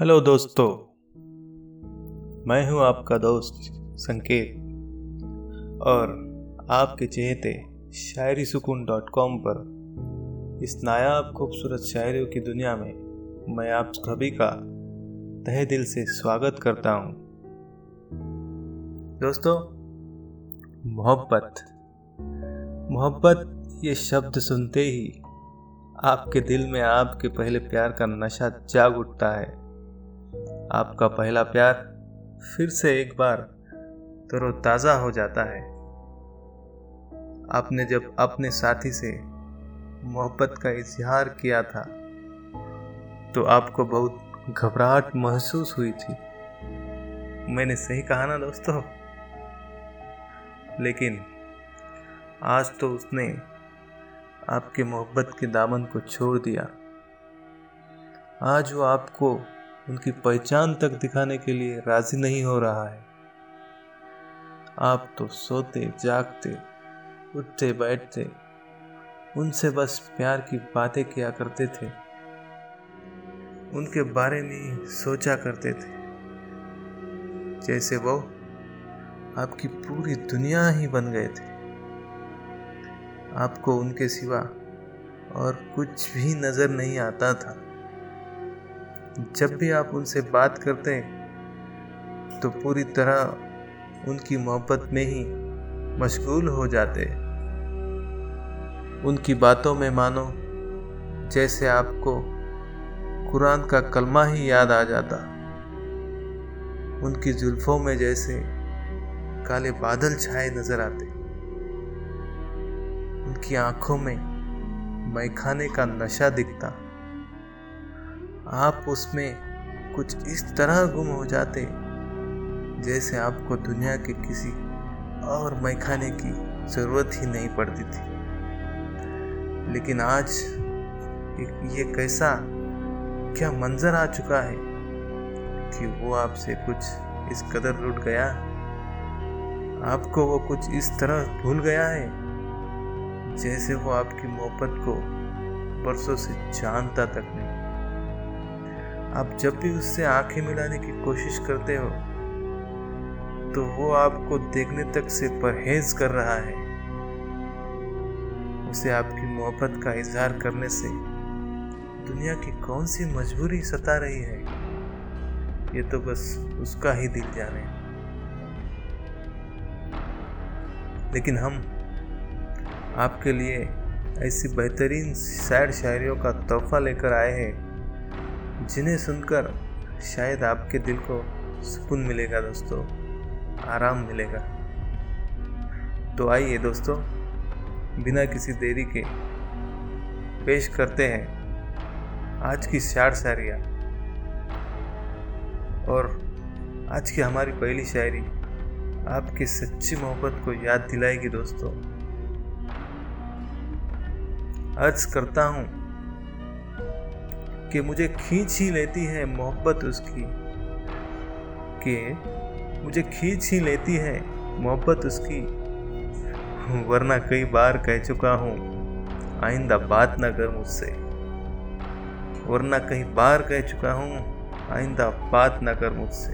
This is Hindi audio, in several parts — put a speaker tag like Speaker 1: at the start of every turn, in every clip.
Speaker 1: हेलो दोस्तों। मैं हूँ आपका दोस्त संकेत। और आपके चहेते शायरी सुकून डॉट कॉम पर इस नायाब खूबसूरत शायरियों की दुनिया में मैं आप सभी का तहे दिल से स्वागत करता हूँ। दोस्तों, मोहब्बत। मोहब्बत ये शब्द सुनते ही आपके दिल में आपके पहले प्यार का नशा जाग उठता है। आपका पहला प्यार फिर से एक बार तरोताज़ा हो जाता है। आपने जब अपने साथी से मोहब्बत का इजहार किया था तो आपको बहुत घबराहट महसूस हुई थी। मैंने सही कहा ना दोस्तों? लेकिन आज तो उसने आपके मोहब्बत के दामन को छोड़ दिया। आज वो आपको उनकी पहचान तक दिखाने के लिए राज़ी नहीं हो रहा है। आप तो सोते, जागते, उठते, बैठते, उनसे बस प्यार की बातें किया करते थे। उनके बारे में सोचा करते थे। जैसे वो आपकी पूरी दुनिया ही बन गए थे। आपको उनके सिवा और कुछ भी नज़र नहीं आता था। जब भी आप उनसे बात करते हैं तो पूरी तरह उनकी मोहब्बत में ही मशगूल हो जाते उनकी बातों में मानो, जैसे आपको कुरान का कलमा ही याद आ जाता। उनकी जुल्फों में जैसे काले बादल छाए नज़र आते। उनकी आँखों में मैखाने का नशा दिखता। आप उसमें कुछ इस तरह गुम हो जाते, जैसे आपको दुनिया के किसी और मैखाने की ज़रूरत ही नहीं पड़ती थी। लेकिन आज ये कैसा, क्या मंजर आ चुका है कि वो आपसे कुछ इस कदर लुट गया? आपको वो कुछ इस तरह भूल गया है, जैसे वो आपकी मोहब्बत को बरसों से जानता तक नहीं। आप जब भी उससे आँखें मिलाने की कोशिश करते हो तो वो आपको देखने तक से परहेज कर रहा है। उसे आपकी मोहब्बत का इजहार करने से दुनिया की कौन सी मजबूरी सता रही है, ये तो बस उसका ही दिल जाने। लेकिन हम आपके लिए ऐसी बेहतरीन सैड शायरियों का तोहफा लेकर आए हैं। जिन्हें सुनकर शायद आपके दिल को सुकून मिलेगा दोस्तों, आराम मिलेगा। तो आइए दोस्तों, बिना किसी देरी के पेश करते हैं आज की शार शायरिया। और आज की हमारी पहली शायरी आपकी सच्ची मोहब्बत को याद दिलाएगी दोस्तों। अर्ज़ करता हूँ कि मुझे खींच ही लेती है मोहब्बत उसकी। कि मुझे खींच ही लेती है मोहब्बत उसकी। वरना कई बार कह चुका हूँ, आइंदा बात ना कर मुझसे। वरना कई बार कह चुका हूँ, आइंदा बात ना कर मुझसे।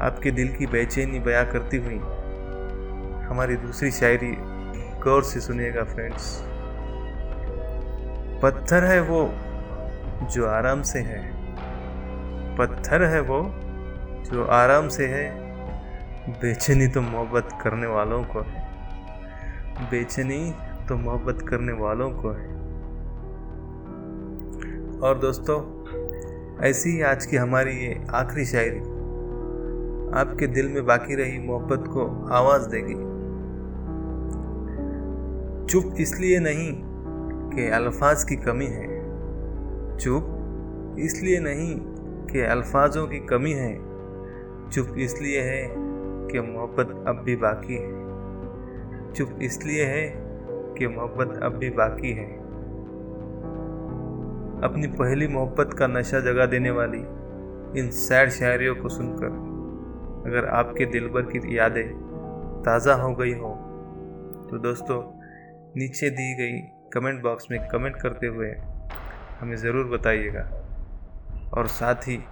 Speaker 1: आपके दिल की बेचैनी बयां करती हुई हमारी दूसरी शायरी गौर से सुनिएगा, फ्रेंड्स। पत्थर है वो जो आराम से है। पत्थर है वो जो आराम से है। बेचैनी तो मोहब्बत करने वालों को है। बेचैनी तो मोहब्बत करने वालों को है। और दोस्तों, ऐसी ही आज की हमारी ये आखिरी शायरी आपके दिल में बाकी रही मोहब्बत को आवाज़ देगी। चुप इसलिए नहीं कि अल्फाज की कमी है। चुप? इसलिए नहीं कि अल्फाजों की कमी है। चुप इसलिए है कि मोहब्बत अब भी बाकी है। चुप इसलिए है कि मोहब्बत अब भी बाकी है। अपनी पहली मोहब्बत का नशा जगा देने वाली इन सैड शायरियों को सुनकर अगर आपके दिल भर की यादें ताज़ा हो गई हो तो दोस्तों, नीचे दी गई कमेंट बॉक्स में कमेंट करते हुए हमें ज़रूर बताइएगा। और साथ ही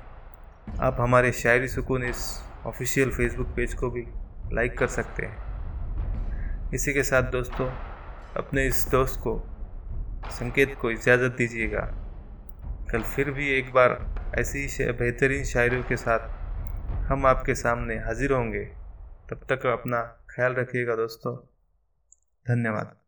Speaker 1: आप हमारे शायरी सुकून इस ऑफिशियल फेसबुक पेज को भी लाइक कर सकते हैं। इसी के साथ दोस्तों, अपने इस दोस्त को, संकेत को इजाज़त दीजिएगा। कल फिर भी एक बार ऐसी ही बेहतरीन शायरियों के साथ हम आपके सामने हाजिर होंगे। तब तक अपना ख्याल रखिएगा दोस्तों। धन्यवाद।